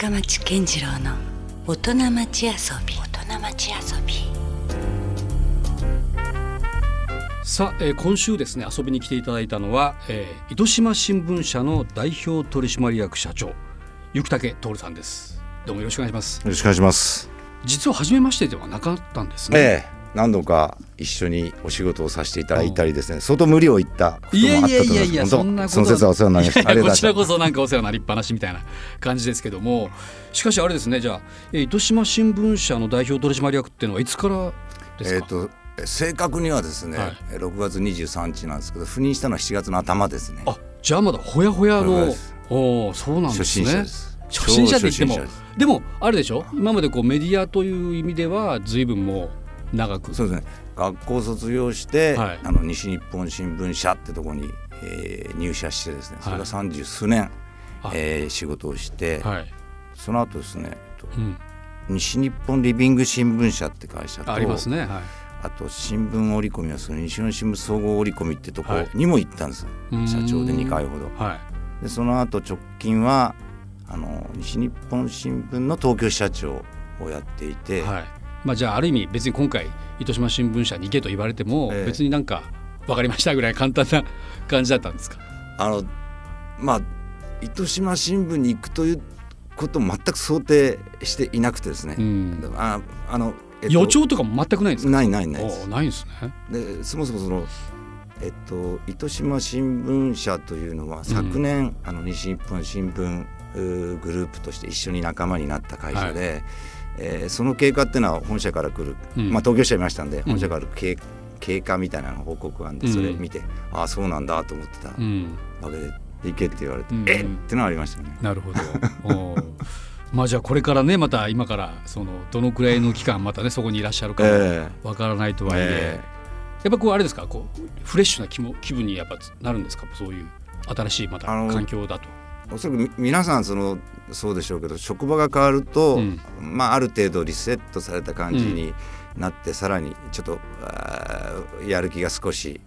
深町健次郎の大人町遊び。大人町遊び。さあ、えー今週ですね遊びに来ていただいたのは、えー糸島新聞社の代表取締役社長生竹徹さんです。どうもよろしくお願いします。よろしくお願いします。実は初めましてではなかったんですね、ええ、何度か一緒にお仕事をさせていただいたりですね、相当無理を言ったこといやもあったと思います。いやいやいや本当そんなことその説はお世話になりました。こちらこそなんかお世話になりっぱなしみたいな感じですけどもしかしあれですねじゃあ、えー糸島新聞社の代表取締役っていうのはいつからですか、えっ、と正確にはですね、はい6月23日なんですけど、赴任したのは7月の頭ですね。あじゃあまだほやほやのおーそうなんですね初心者です。初心者って言ってもでもあれでしょ？今までこうメディアという意味では随分もう長く。そうですね。学校卒業して、はい。あの西日本新聞社ってところに、えー入社してですね、それはいが三十数年、あえー仕事をして、はい、その後ですね、えっとうん、西日本リビング新聞社って会社とありますね。はい。あと新聞折り込みはその西日本新聞総合折り込みってとこはい。にも行ったんです、うーん。社長で2回ほど。はい。でその後直近はあの西日本新聞の東京支社長をやっていて、はいまあ、じゃあある意味別に今回糸島新聞社に行けと言われてもええ。別になんか分かりましたぐらい簡単な 感じだったんですか？あのまあ糸島新聞に行くということを全く想定していなくてですね、うん。ああの、えっと予兆とかも全くないんですか？ないないないないんですね。でそもそもそのえっと糸島新聞社というのは昨年、あの西日本新聞グループとして一緒に仲間になった会社で、えーその経過っていうのは本社から来る、うん。まあ、東京支社いましたんで、ん。本社から経経過みたいな報告があるんでそれ見て、ああそうなんだと思ってたうん。わけで行けって言われて、うん。えっってのはありましたね。なるほど。まあじゃあこれからねまた今からそのどのくらいの期間 またねそこにいらっしゃるかえわからないとえはいええやっぱこうあれですかこうフレッシュな気も気分にやっぱなるんですかそういう新しいまた環境だと。えおそらくみ皆さんそのそうでしょうけど職場が変わると、うん。まあ、ある程度リセットされた感じになって、さらにちょっとやる気が少し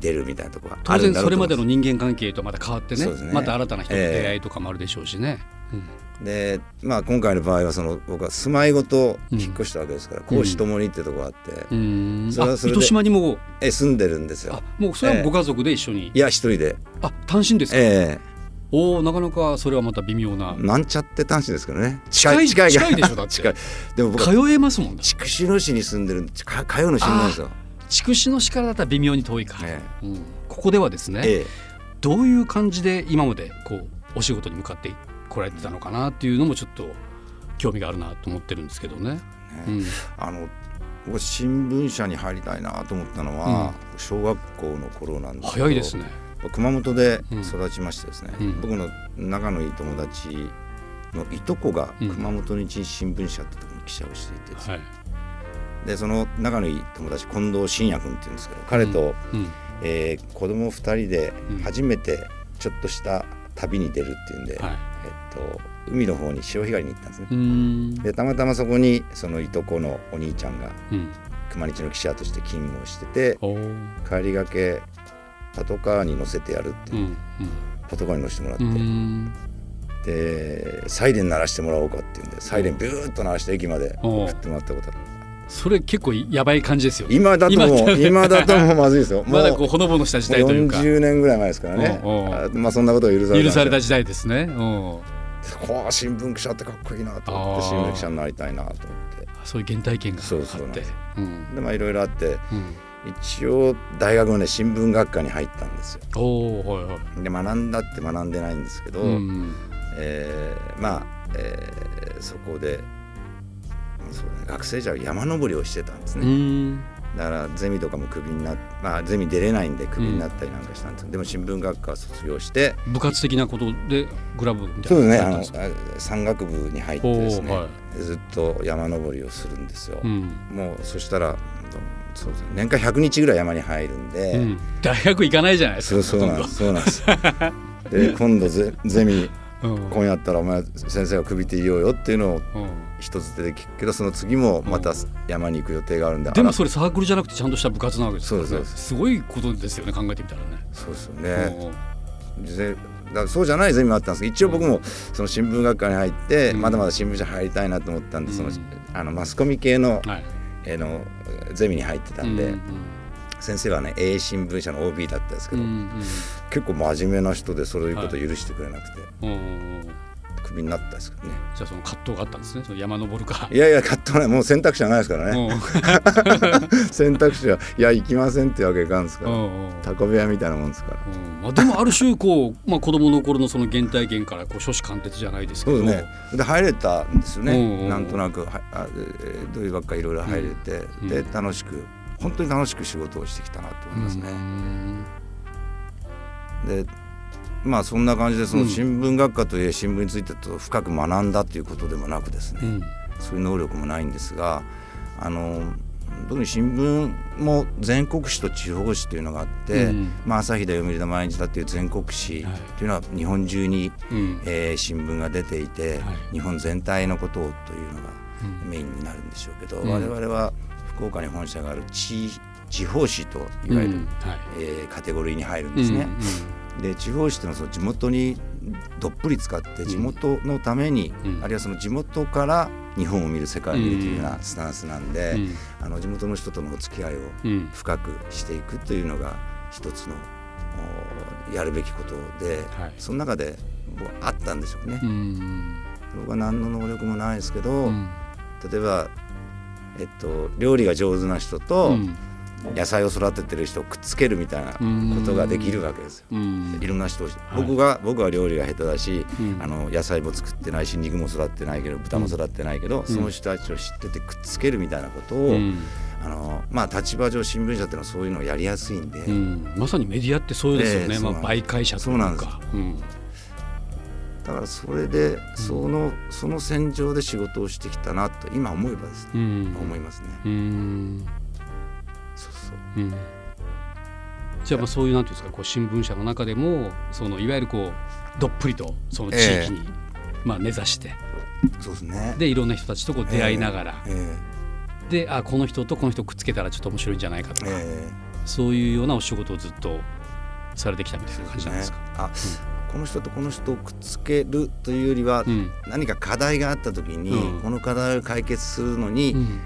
出るみたいなところがあ当然るんだろそうれまでの人間関係とまた変わってねね。また新たな人とのええ。出会いとかもあるでしょうしね。うん。すで、まあ、今回の場合はその僕は住まいごと引っ越したわけですから、公私ともにってとこがあって、うーん。それはそれ糸島にも？え住んでるんですよ。あ。もうそれはご家族で一緒に、いや一人で、あ単身ですか、えおおなかなかそれはまた微妙な。えなんちゃって単身ですけどね。近い近い近い。でしょだって。近い。でも僕は通えますもんだ筑紫野市に住んでるんでか通うのしんどいんですよ。筑紫野市からだったら微妙に遠いか、えうん。ここではですね、ええ。どういう感じで今までこうお仕事に向かってこられてたのかなっていうのもちょっと興味があるなと思ってるんですけどね。え。うん。あの僕新聞社に入りたいなと思ったのは、小学校の頃なんですけど。早いですね。熊本でうん育ちましてですね、うん僕の仲のいい友達のいとこがうん熊本日新聞社ってところに記者をしていてですね、はい。でその仲のいい友達近藤真也君っていうんですけど彼と、うん。えー子供2人でうん初めてちょっとした旅に出るっていうんで、はい。えっと、海の方に潮干狩りに行ったんですね。でたまたまそこにそのいとこのお兄ちゃんがうん。熊日の記者として勤務をしてて帰りがけパトカーに乗せてやるってう。いうんパトカーに乗せてもらって。でサイレン鳴らしてもらおうかっていうんでサイレンビューッと鳴らして駅まで送ってもらったことあるそれ結構やばい感じですよ。今だともう今だともうまずいですよ まだこうほのぼのした時代というか40年ぐらい前ですからねあまあそんなことを許され許された時時代ですね。うん。こう新聞記者ってかっこいいなと思って新聞記者になりたいなと思ってそういう原体験があって。そうそうなんですうん。でまあいろいろあってうん。一応大学のね新聞学科に入ったんですよはいはい。で学んだって学んでないんですけど、うん。えーまあ、えーそこでそう、ね、学生時代は山登りをしてたんですうね、ん。だからゼミとかもクビになっまあゼミ出れないんでクビになったりなんかしたんです、でも新聞学科卒業して部活的なことでグラブみたそいうなですねあの山岳部に入ってですね、はずっと山登りをするんですよ、うん。もうそしたらそうですね。年間100日ぐらい山に入るんで、うん。大学行かないじゃないですか。そうそうなんですそうなんです。で今度ゼゼミ。今夜やったらお前先生がクビって言おうよっていうのを一つ出て聞くけどその次もまた山に行く予定があるんで、でもそれサークルじゃなくてちゃんとした部活なわけですからね。そうですす。すごいことですよね考えてみたらね。そうですよねだそうじゃないゼミもあったんですけど一応僕もその新聞学科に入って、うん。まだまだ新聞社入りたいなと思ったんで、そのうん。あのマスコミ系の,、はいえーのゼミに入ってたんで、うん先生はね A 新聞社の OB だったんですけど、うんうん結構真面目な人でそういうこと許してくれなくて、うんうんクビになったんですけどね。じゃあその葛藤があったんですね。その山登るか。いやいやカットない。もう選択肢はないですからね、うん。選択肢はいや行きませんってわけいかんですから、タコ部屋みたいなもんですから。うん。まあ、でもある種こう、まあ、子供の頃のその原体験からこう初子貫徹じゃないですけど。そうね。で入れたんですよね、なんとなくはあえーどういうばっかいろいろ入れて、うん。で楽しく本当に楽しく仕事をしてきたなと思いますね。うん。でまあそんな感じでそのうん。新聞学科といえ新聞についてと深く学んだっていうことでもなくですね、うん。そういう能力もないんですがあの特に新聞も全国紙と地方紙というのがあって、うん。まあ、朝日だ読売だ毎日だっていう全国紙はいというのは日本中に、うん。えー新聞が出ていて、はい。日本全体のことをというのがうん。メインになるんでしょうけど、うん。我々は福岡に本社がある地地方紙といわゆる、うん。はい。えーカテゴリーに入るんですね。で地方紙っていうのはその地元にどっぷり使って地元のために、うん。あるいはその地元から日本を見る世界を見るというようなスタンスなんで、うん。あの地元の人とのお付き合いを深くしていくというのが一つのおやるべきことで、はい。その中で僕あったんでしょうね。うん僕は何の能力もないですけど、うん例えば、えっと、料理が上手な人とうん野菜を育ててる人をくっつけるみたいなことができるわけですよ。うん。いろんな人を、い。僕が僕は料理が下手だし、うん。あの野菜も作ってないし肉も育ってないけど豚も育ってないけど、その人たちを知っててくっつけるみたいなことを、うん。あのまあ立場上新聞社っていうのはそういうのをやりやすいんで、うん。まさにメディアってそうですよね、まあ、ええそうなんです媒介者とそうか。うんだからそれでその、その戦場で仕事をしてきたなと今思えばですね、うん。思いますね。うん。じゃあまあそういうなんていうんですかこう新聞社の中でもそのいわゆるこうどっぷりとその地域に、まあ根ざしてそうですね。でいろんな人たちとこう出会いながら、えであこの人とこの人をくっつけたらちょっと面白いんじゃないかとえか、えそういうようなお仕事をずっとされてきたみたいな感じなんですか？あ、この人とこの人をくっつけるというよりは、うん。何か課題があった時に、うん。この課題を解決するのに、うん。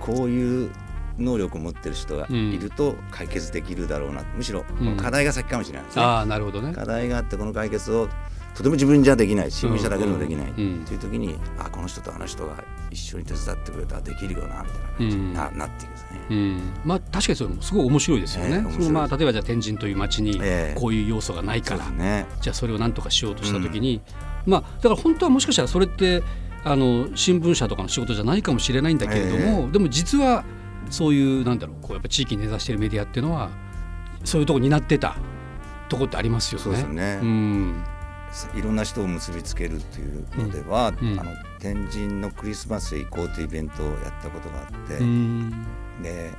こういう能力を持ってる人がいると解決できるだろうな、むしろ課題が先かもしれないですね。ああなるほどね。課題があってこの解決をとても自分じゃできない。新聞社だけでもできない、うん。うん。という時にあこの人とあの人が一緒に手伝ってくれたらできるよなみたいな感じにな,、なっていくんですね。うん、まあ確かにそれもすごい面白いですよね。ええ面白い。そのまあ例えばじゃあ天神という町にええこういう要素がないから、そうですね。じゃあそれを何とかしようとした時に、まあだから本当はもしかしたらそれってあの新聞社とかの仕事じゃないかもしれないんだけれども、でも実はそういうなんだろうこうやっぱ地域に根ざしているメディアっていうのはそういうとこになってたとこってありますよね。そうですよね。うん。いろんな人を結びつけるというのでは、うん。うんあの天神のクリスマスへ行こうというイベントをやったことがあって、うん。で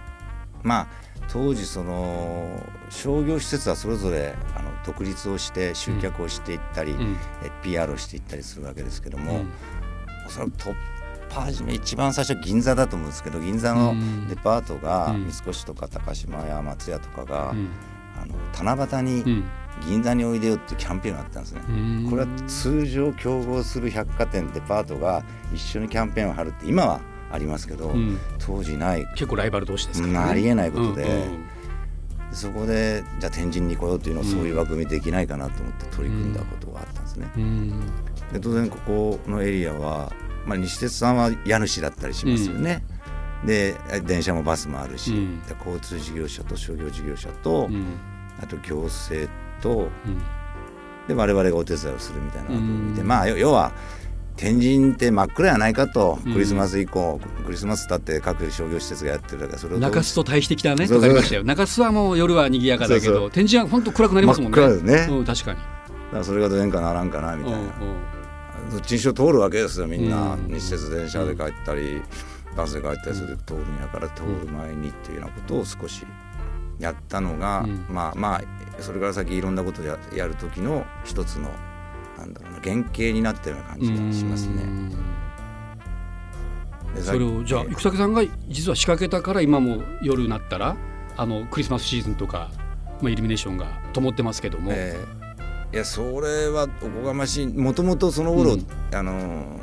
まあ当時その商業施設はそれぞれあの独立をして集客をしていったり、うん。え PR をしていったりするわけですけども、うん。おそらくトップ始め一番最初銀座だと思うんですけど銀座のうん。デパートがうん。三越とか高島屋松屋とかが、うん。あの七夕にうん。銀座においでよってキャンペーンがあったんですね。うん。これは通常競合する百貨店デパートが一緒にキャンペーンを張るって今はありますけど、うん。当時ない結構ライバル同士ですからね。うんありえないことでそこでじゃあ天神に来ようというのをそういう枠組みできないかなと思って取り組んだことがあったんですね。うん。で当然ここのエリアは、まあ、西鉄さんは家主だったりしますよね。で電車もバスもあるし、うん。で交通事業者と商業事業者と、うん。あと行政とうん。で我々がお手伝いをするみたいな枠組みで、うんまあ要要は天神って真っ暗やないかと、うん。クリスマス以降クリスマスだって各商業施設がやってるだからそれを中洲と対比的だねそうそうとかありましたよ。中洲はもう夜は賑やかだけど天神は本当暗くなりますもんね。真っ暗ですね。うん、確かに。だからそれがどうえんかならんかなみたいな、うんどっちにしろ通るわけですよみんな、うん。西鉄電車で帰ったり、バスで帰ったりすると通るんやから通る前にっていうようなことを少しやったのが、うん。まあまあそれから先いろんなことをややる時の一つのなんだろうな原型になったような感じがしますね。それをじゃあえ生竹さんが実は仕掛けたから今も夜になったらあのクリスマスシーズンとか、まあ、イルミネーションが灯ってますけども、えーいやそれはおこがましい。もともとその頃、うん。あの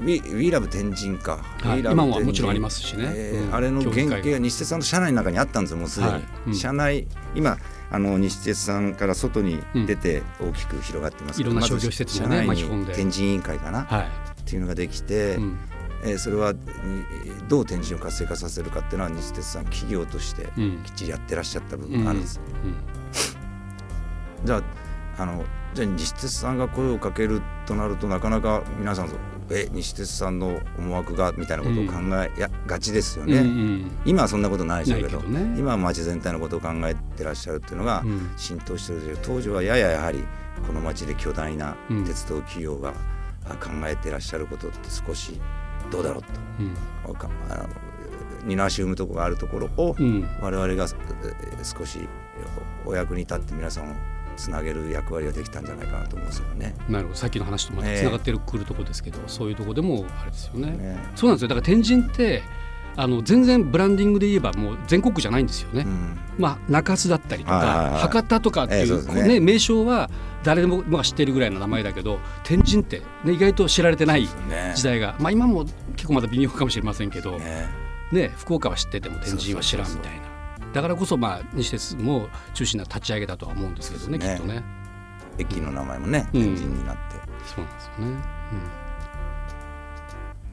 ウィウィーラブ天神か、はい。今も天神もちろんありますしね。うん。えーあれの原型がが。西鉄さんの社内の中にあったんですよもうすでに、はい。うん。社内今あの西鉄さんから外に出て大きく広がってます。けど、いろんな商業施設もね社内に巻き込んで。天神委員会かな、はい、っていうのができて、うん。えーそれはにどう天神を活性化させるかっていうのは西鉄さん企業としてうん。きっちりやってらっしゃった部分があるんです、うん。じゃああのじゃあ西鉄さんが声をかけるとなるとなかなか皆さんえ西鉄さんの思惑がみたいなことを考え、やがちですよね、うんうん。今はそんなことないでしょうけどね。今は街全体のことを考えてらっしゃるっていうのがうん。浸透してるけど当時はやややはりこの街で巨大なうん鉄道企業があ考えてらっしゃることって少しどうだろううん。とわかあの二の足踏むところがあるところをうん。我々がえー少しお役に立って皆さんをつなげる役割ができたんじゃないかなと思うんですよね。なるほど。さっきの話とまたええ。つながってるくるところですけど、そういうところでもあれですよね。ね。そうなんですよ。だから天神ってあの全然ブランディングで言えばもう全国区じゃないんですよね、うん。まあ、中洲だったりとか、博多とかっていう,、ええそうね。ね、名称は誰でもまあ知っているぐらいの名前だけど天神って、ね、意外と知られてないね。時代が、まあ、今も結構まだ微妙かもしれませんけど、ね。ね福岡は知ってても天神は知らんみたいなだからこそ、まあ、西鉄も中心な立ち上げたとは思うんですけどねね。きっとね。駅の名前もねうん。天神になって、そうなんですよね、うん。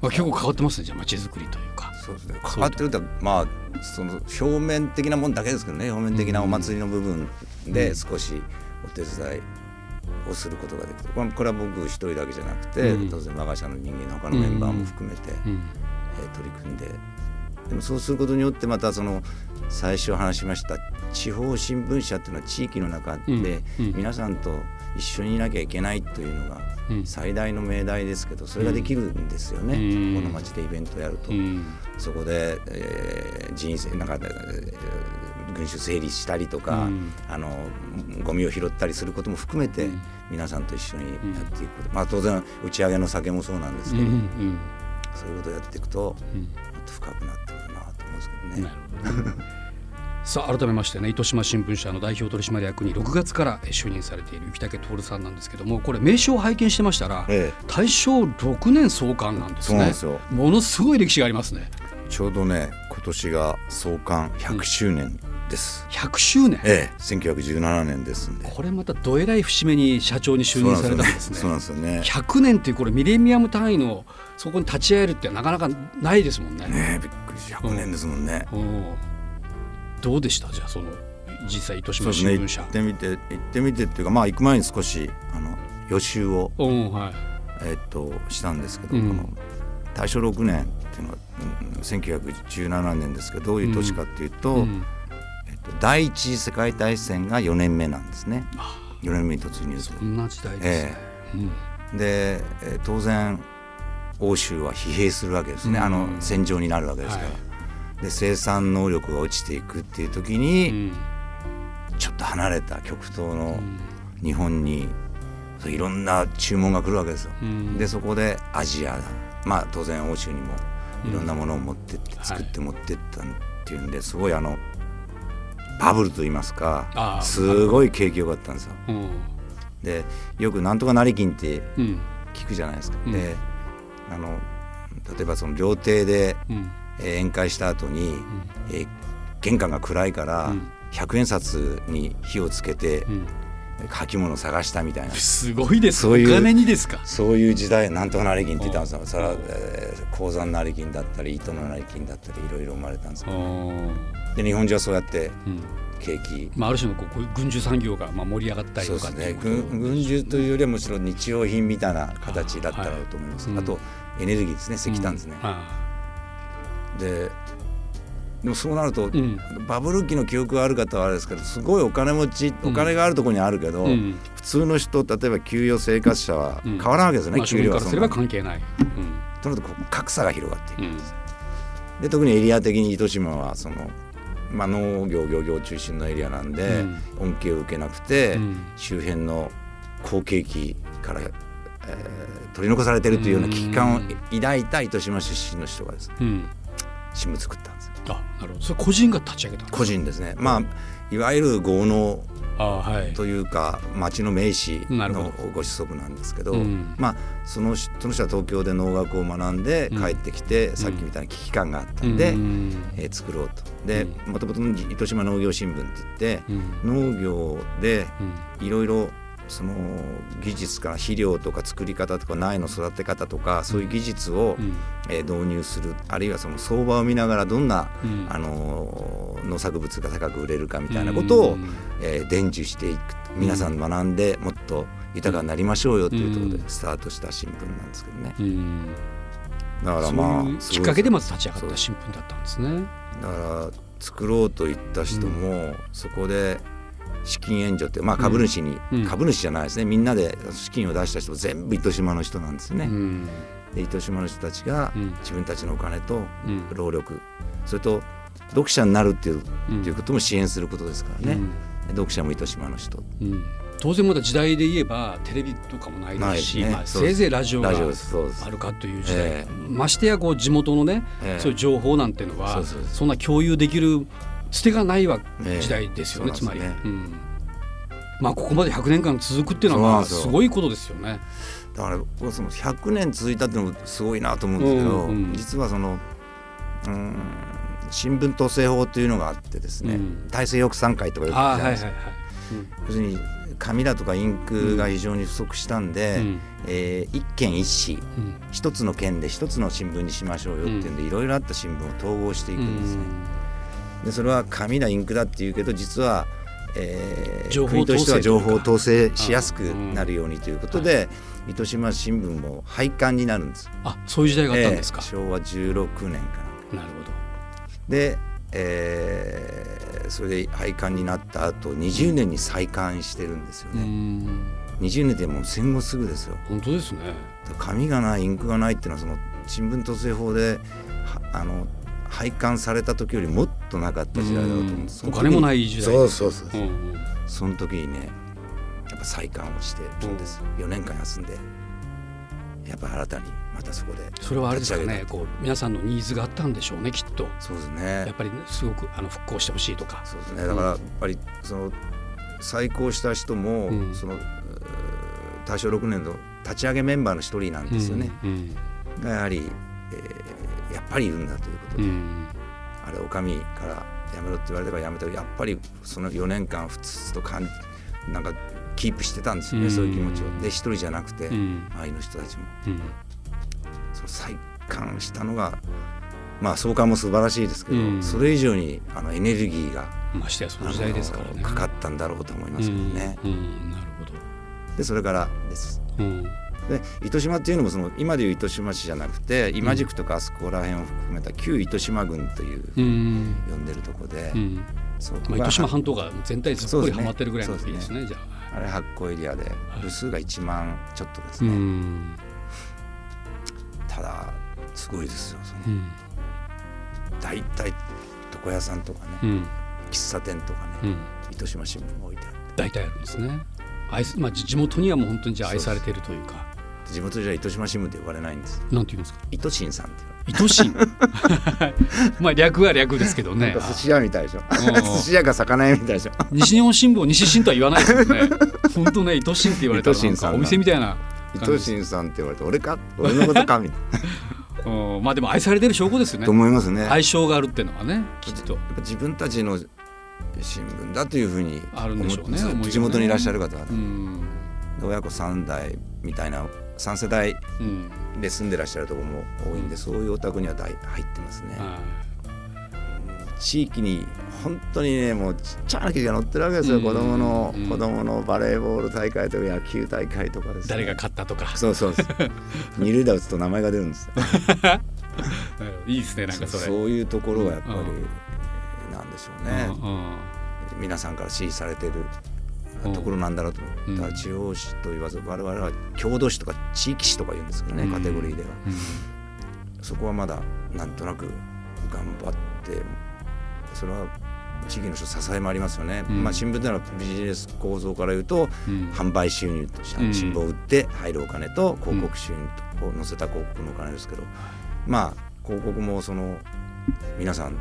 まあ、結構変わってますねじゃあ街づくりというか。そうですね。変わってるとまあその表面的なもんだけですけどね表面的なお祭りの部分で少しお手伝いをすることができてこれこれは僕一人だけじゃなくて、うん。当然我が社の人間の他のメンバーも含めて、うん。えー取り組んででもそうすることによってまたその最初話しました地方新聞社っていうのは地域の中で皆さんと一緒にいなきゃいけないというのがうん。最大の命題ですけどそれができるんですよね、うん。この町でイベントやると。うん。そこで、えー人生なんか、えー群衆整理したりとか、うん。あのゴミを拾ったりすることも含めて、うん。皆さんと一緒にやっていくこと、まあ当然打ち上げの酒もそうなんですけど、うん。うん。そういうことをやっていくとっと深くなってくるなと思うんですけどね。なるほどねさあ改めましてね糸島新聞社の代表取締役に6月からえ就任されている雪竹徹さんなんですけどもこれ名称を拝見してましたら、ええ大正6年創刊なんですねものすごい歴史がありますねちょうどね今年が創刊100周年です。100周年、ええ、1917年ですんで。これまたどえらい節目に社長に就任されたんですねそうなんですよね。100年っていうこれミレニアム単位のそこに立ち会えるってなかなかないですもんね。ねえびっくりし100年ですもんね。うんどうでした？じゃあその実際糸島そうですね。行新聞社。ってみて行ってみてっていうかまあ行く前に少しあの予習をうんはい。えっとしたんですけど、うん。この大正6年っていうのは、うん、1917年ですけどどういう年かっていうと、うん。えっと、第一次世界大戦が4年目なんですね。4年目に突入する。そんな時代ですね。うん。で、えー当然欧州は疲弊するわけですね、うん。あの戦場になるわけですから、はで生産能力が落ちていくっていう時うに、んちょっと離れた極東うのん。日本にいろんな注文が来るわけですよ。うん。でそこでアジアまあ当然欧州にもいろんなものを持ってってん作って持ってったっていうんですごいあのバブルと言いますかすごい景気良かったんですよ。うん。でよく「なんとか成金」ってうん。聞くじゃないですか。うん。であの例えばその料亭でうんえー宴会した後に、えー玄関が暗いからうん。100円札に火をつけてうん。書き物を探したみたいな。すごいです。そういうお金にですか？そういう時代なんとか成金って言ったんですよ。それは、えー鉱山成金だったり糸の成金だったりいろいろ生まれたんですよ。うんで日本中はそうやってうん。景気。まあある種のこう軍需産業がまあ盛り上がったりそうですねとかっていうこと軍軍需というよりはむしろ日用品みたいな形だったらと思います。はいあとエネルギーですね。石炭ですね。あででもそうなると、あうん。バブル期の記憶がある方はあれですけどすごいお金持ちお金があるところにあるけど、うん。普通の人例えば給与生活者はうん。変わらんわけですよね、まあ庶給料はそんな。に関係ない。となると格差が広がっていくうん。うんで特にエリア的に糸島はその、まあ、農業漁業中心のエリアなんで、恩恵を受けなくて、うん。周辺の好景気から、えー取り残されてるというような危機感を抱いた糸島出身の人がですねうん新聞作ったんですよ。あなるほど。それ個人が立ち上げた個人ですね。まあいわゆる豪農というか町の名士のご子息なんですけどうん。まあその人その人は東京で農学を学んでうん。帰ってきて、さっきみたいな危機感があったんで、うん。えー作ろうと。でもともとの糸島農業新聞って言ってうん。農業でうん。いろいろその技術から肥料とか作り方とか苗の育て方とかそういう技術を、うん。えー導入するあるいはその相場を見ながらどんな、うん。あのー農作物が高く売れるかみたいなことを、うんえー伝授していく皆さん学んでもっと豊かになりましょうよというところでスタートした新聞なんですけどね。うん。だからまあきっかけでまず立ち上がった新聞だったんですね。だから作ろうと言った人も、そこで資金援助ってまあ株主に、うん。株主じゃないですね。みんなで資金を出した人全部糸島の人なんですよね。うん。で糸島の人たちがうん。自分たちのお金とうん。労力。それと読者になるっていう,、うん。っていうことも支援することですからね、読者も糸島の人。うん。当然まだ時代で言えばテレビとかもないですし、ねそうですせいぜいラジオがあるかという時代、えましてやこう地元のね、ええ。そういう情報なんていうのはそんな共有できるつてがないわええ時代ですよね、つまり、ねうん。まあここまで100年間続くっていうのはすごいことですよね。だから僕その100年続いたっていうのもすごいなと思うんですけど、うんうん実はそのうん新聞統制法というのがあってですね、うん。翼産会とかよくあ言うじゃないあはいはいで。要するに紙だとかインクが非常に不足したんで、うん。えー一県一紙うん。一つの県で一つの新聞にしましょうよっていうんで、いろいろあった新聞を統合していくんですね。でそれは紙だインクだっていうけど実は、えー情報国としては情報を統制かしやすくなるようにということで、糸島新聞も廃刊になるんです。あそういう時代があったんですか？えー昭和16年かな。なるほど。で、えーそれで廃刊になった後20年に再刊してるんですようね。ん20年でもう戦後すぐですよ。本当ですね。紙がないインクがないっていうのはその新聞統制法ではあの廃刊された時よりもっとなかった時代だと思うんです。うん。お金もない時代。そうそうそう、う。んうん。その時にねやっぱ再刊をしてるん。です、4年間休んでやっぱ新たにまたそこでそれはあれですかね。こう皆さんのニーズがあったんでしょうねきっと。そうですね。やっぱりすごくあの復興してほしいとか。そうですね。だからやっぱりその再興した人も、うん。その大正6年の立ち上げメンバーの一人なんですよね、うん。がやはり、えーやっぱりいるんだということで、うん。あれおかみからやめろって言われたからやめたけどやっぱりその4年間ふつふつとかんなんかキープしてたんですよね、うん。そういう気持ちを。で一人じゃなくて、うん。周りの人たちも。うん。その再刊したのがまあ創刊も素晴らしいですけど、うん。それ以上にあのエネルギーがましてやその時代ですかかかったんだろうと思いますけどね。なるほど。でそれからです。うんで糸島っていうのもその今でいう糸島市じゃなくて今宿とかあそこら辺を含めた旧糸島郡といううん。呼んでるとこで、うん。そこまあ、が糸島半島が全体すっぽりはまってるぐらいのそうですね時ですね。じゃあ。あれ発行エリアで部数が1万ちょっとですうね、ん。ただすごいですよその。うん。大体床屋さんとかね、うん。喫茶店とかね、うん。糸島新聞が置いてある大体あるんですね。愛すまあじ地元にはもう本当にじゃあ愛されてるというか地元じゃ糸島新聞って呼ばれないんです。なんていうんですか？糸新さんって糸新？まあ略は略ですけどね。寿司屋みたいでしょ。ん寿司屋が魚屋みたいでしょ。西日本新聞を西新とは言わないですよね。本当ね糸新って言われたらお店みたいな糸新さんって言われて俺か？俺のことか？みたいうん。まあでも愛されてる証拠ですよね。なと思いますね、相性があるっていうのはねきっと。やっぱ自分たちの新聞だというふうにあるんでしょうね地元にいらっしゃる方は、うん。で親子3代みたいな3世代うん。で住んでらっしゃるところも多いんでそういうお宅には大入ってますね。は地域に本当にねもうちっちゃな記事が載ってるわけですよ、うん。子供のうん。子供のバレーボール大会とか野球大会とかです、ね、い誰が勝ったとか。そうそうそう。二塁打打つと名前が出るんですよ。いいですねなんかそれ。そういうところがやっぱり、うん。なんでしょうね、うん。皆さんから支持されてるところなんだろうと思う、うんだから地方紙と言わず我々は郷土紙とか地域紙とか言うんですけどね、うん。カテゴリーでは。うん。そこはまだなんとなく頑張ってそれは地域の人支えもありますよね、うん。まあ新聞でのビジネス構造から言うとうん。販売収入としてうん。新聞を売って入るお金と広告収入とを載せた広告のお金ですけど。まあ広告もその皆さん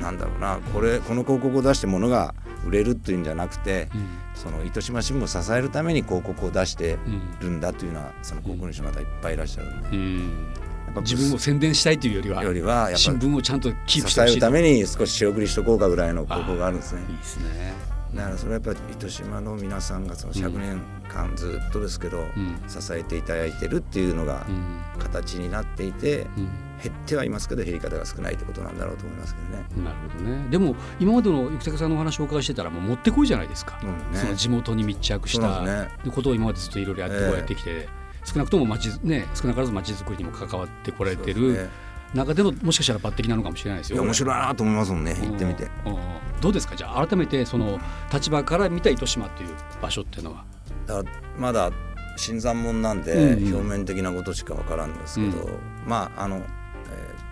なんだろうなこれこの広告を出して物が売れるっていうんじゃなくて、うん。その糸島新聞を支えるために広告を出してうんるんだというのはその広告主の方いっぱいいらっしゃるんで、うん。やっぱ自分を宣伝したいというよりはよりはやっぱ新聞をちゃんとキープし支えるたてほしいと。めに少し仕送りしとこうかぐらいの広告があるんですね。いいですね。だからそれはやっぱり糸島の皆さんがその100年間ずっとですけど、うん。支えていただいてるっていうのがうん形になっていて、うん。減ってはいますけど減り方が少ないってことなんだろうと思いますけどね。なるほどね。でも今までの生竹さんのお話をお伺いしてたらもうもってこいじゃないですか。うんね。その地元に密着したことを今までずっといろいろやってこうやってきて、少なくとも町ね少なからず町づくりにも関わってこられてる中でのもしかしたら抜擢なのかもしれないですよ。面白いなと思いますもんね。うん。行ってみて。うん。どうですか？じゃあ改めてその立場から見た糸島っていう場所っていうのは。だまだ新参者なんで、うんうん。表面的なことしかわからんですけど、まああのえーっ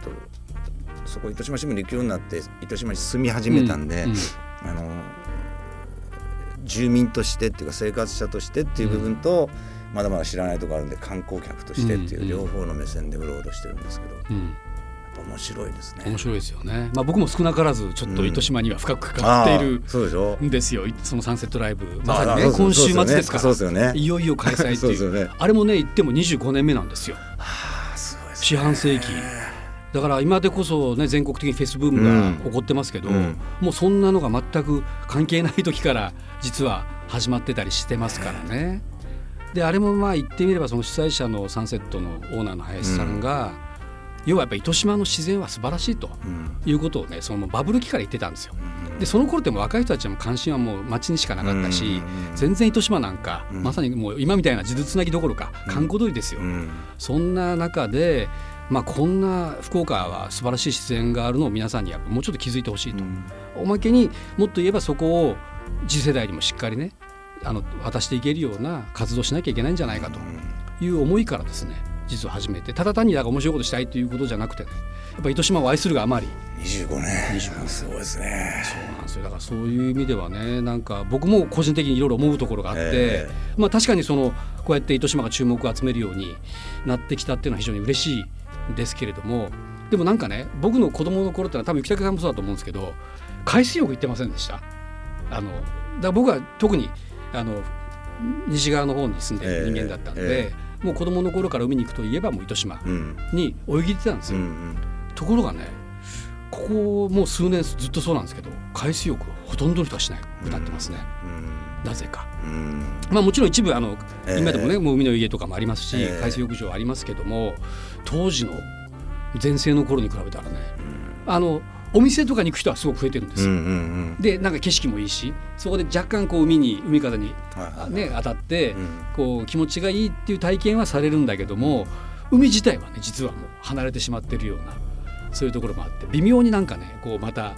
とそこ糸島新聞に行くようになって糸島に住み始めたんで、ううあの住民としてっていうか生活者としてっていう部分と、まだまだ知らないところあるんで観光客としてっていう両方の目線でうろうろしてるんですけど、やっうんぱ面白いですね。面白いですよね。まあ僕も少なからずちょっと糸島には深く関わっているうんですよ。そのサンセットライブまさにあね今週末ですから。そうですよね。いよいよ開催っていうそうですよね。あれもね言っても25年目なんですよああすごい。四半世紀だから今でこそね全国的にフェスブームが起こってますけど、うんもうそんなのが全く関係ない時から実は始まってたりしてますからね。であれもまあ言ってみればその主催者のサンセットのオーナーの林さんが、要はやっぱ糸島の自然は素晴らしいとうん。いうことをねそのバブル期から言ってたんですよ。でその頃ってもう若い人たちの関心はもう街にしかなかったし、うん全然糸島なんか、うん。まさにもう今みたいな地図つなぎどころか観光通りですよ。うん。そんな中で、まあ、こんな福岡は素晴らしい自然があるのを皆さんにやっぱもうちょっと気づいてほしいと、おまけにもっと言えばそこを次世代にもしっかりねあの渡していけるような活動しなきゃいけないんじゃないかと。いう思いからですね実は始めてただ単になんか面白いことしたいということじゃなくてねやっぱ糸島を愛するがあまり。25年。すごいですね。そうなんですよ。だからそういう意味ではねなんか僕も個人的にいろいろ思うところがあって、えまあ確かにそのこうやって糸島が注目を集めるようになってきたっていうのは非常に嬉しいんですけれどもでもなんかね僕の子供の頃ってのは多分雪竹さんもそうだと思うんですけど海水浴行ってませんでした？あのだ僕は特にあの西側の方に住んでる人間だったんで、えもう子供の頃から海に行くといえばもう糸島うん。に泳ぎに行ってたんですよ、うんところがねここもう数年ずっとそうなんですけど海水浴をほとんどの人はしなくなってますね、なぜか。うん。うんまあ、もちろん一部あの、ええ。今でもねもう海の家とかもありますし、ええ。海水浴場ありますけども当時の全盛の頃に比べたらねあのお店とかに行く人はすごく増えてるんですよ。うんうんうんでなんか景色もいいしそこで若干こう海に海風に、ね、当たって、うんこう気持ちがいいっていう体験はされるんだけども海自体はね実はもう離れてしまってるようなそういうところもあって微妙になんかねこうまた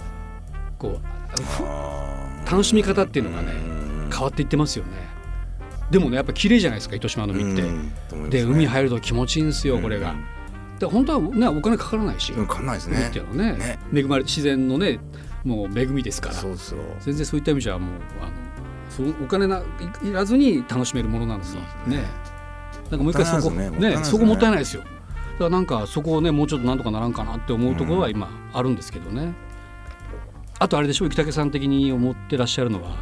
こう楽しみ方っていうのがねうん変わっていってますよね。でもねやっぱ綺麗じゃないですか糸島の海って。うんと思いますねで海入ると気持ちいいんですよこれが。で本当はねお金かからないし、うんかんないです海っね。ていうのはね。ね。恵まれ自然のねもう恵みですから。そうそう全然そういった意味じゃもうあのそうお金ないいらずに楽しめるものなんですよ。ね。なんかもう一回そこねねね。そこもったいないですよ。だからなんかそこをねもうちょっとなんとかならんかなって思うところは今あるんですけどね。あとあれでしょ？う雪竹さん的に思ってらっしゃるのは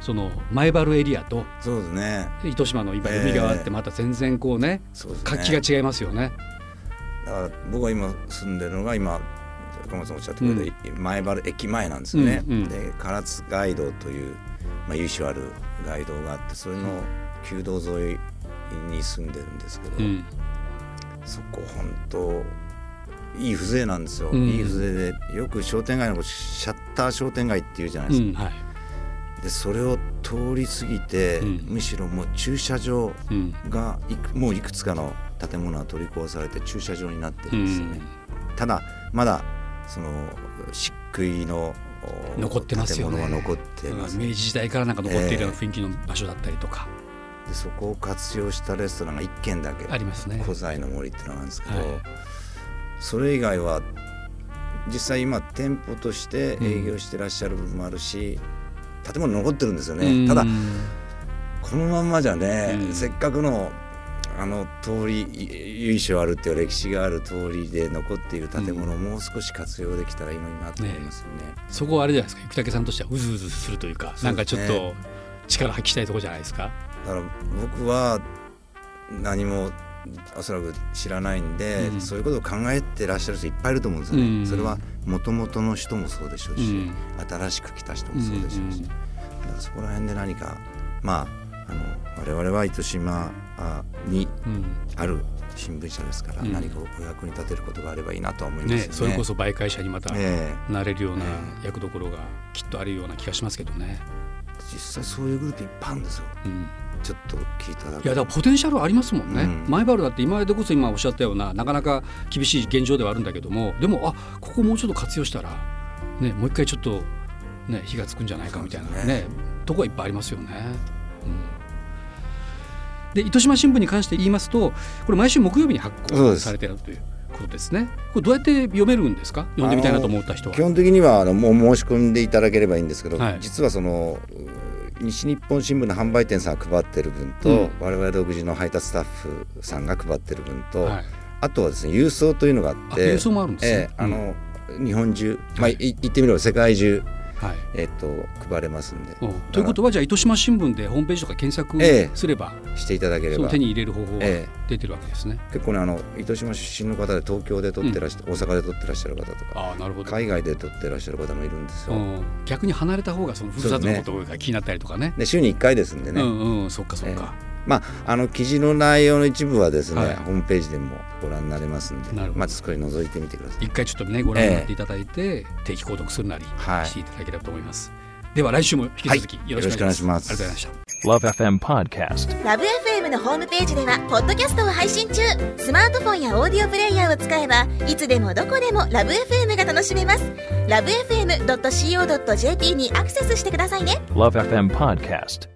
その前原エリアとそうですね。糸島の今海側ってまた全然こうね。活気が違いますよね。だから僕が今住んでるのが今岡本さんおっしゃってくれた前原駅前なんですよね。うんうん。で唐津街道という、まあ、由緒ある街道があってそれの旧道沿いに住んでるんですけど、うん。そこ本当いい風情なんですよ、うん。いい風情でよく商店街のシャッター商店街っていうじゃないですか、うんはい。でそれを通り過ぎて、うん。むしろもう駐車場うん。がいくもういくつかの建物が取り壊されて駐車場になってうるんですよね、ん。ただまだその漆喰のお残ってますよね。建物が残ってます、明治時代からなんか残っているような雰囲気の場所だったりとか。でそこを活用したレストランが1軒だけ。ありますね。古材の森っていうのがあるんですけど、はい。それ以外は実際今店舗として営業してらっしゃる部分もあるし、建物残ってるんですよね、ただうんこのまんまじゃね、うん。せっかくのあの通り由緒あるっていう歴史がある通りで残っている建物をもう少し活用できたらいいのになと思いますよね。ねそこはあれじゃないですか。生竹さんとしてはうずうずするというかそうね。なんかちょっと力発揮したいところじゃないですか？だから僕は何もおそらく知らないんで、うん。そういうことを考えてらっしゃる人いっぱいいると思うんですよね。うん。それは元々の人もそうでしょうし、うん。新しく来た人もそうでし。ょうし、うん。だからそこら辺で何かまああの我々は糸島あにうんある新聞社ですから、うん。何かお役に立てることがあればいいなとは思いますよね。ね、それこそ媒介者にまたええ。なれるようなえ。役どころがきっとあるような気がしますけどね。実際そういうグループいっぱいあるんですよ。うん。ちょっと聞いただけいやだからポテンシャルありますもんね、うん。前原だって今までこそ今おっしゃったようななかなか厳しい現状ではあるんだけどもでもあここもうちょっと活用したら、ね、もう一回ちょっと、ね、火がつくんじゃないかみたいなねね。とこはいっぱいありますよね。うん、で糸島新聞に関して言いますとこれ毎週木曜日に発行されているということですね。これどうやって読めるんですか？読んでみたいなと思った人は。基。本的にはあのもう申し込んでいただければいいんですけど、はい。実はそのう西日本新聞の販売店さんが配ってる分と、うん。我々独自の配達スタッフさんが配ってる分と、はい、あとはですね郵送というのがあっあて郵送もあるんですね。ええあの、日本中、まあ、はいい言ってみれば世界中、はい。えっと配れますんで。う。んということはじゃあ糸島新聞でホームページとか検索ええ。すれば、していただければ。手に入れる方法がえ出てるわけですね。結構ねあの糸島出身の方で東京で撮ってらっしゃ、大阪で撮ってらっしゃる方とかああなるほど。海外で撮ってらっしゃる方もいるんですよ。うん、逆に離れた方がそのふるさとのことが気になったりとかね。で週に1回ですんでね、うんうん。そっかそっか。まあ、あの記事の内容の一部はですね、はいホームページでもご覧になれますんでまずこれ覗いてみてください。一回ちょっとねご覧になっていただいて、定期購読するなりはいしていただければと思います。では来週も引き続きはいよろしくお願いします。よろしくお願いしますありがとうございました。Love FM Podcast. ラブ f m のホームページではポッドキャストを配信中スマートフォンやオーディオプレイヤーを使えばいつでもどこでもラブ f m が楽しめますラブ FM.co.jp にアクセスしてくださいね Love FM Podcast.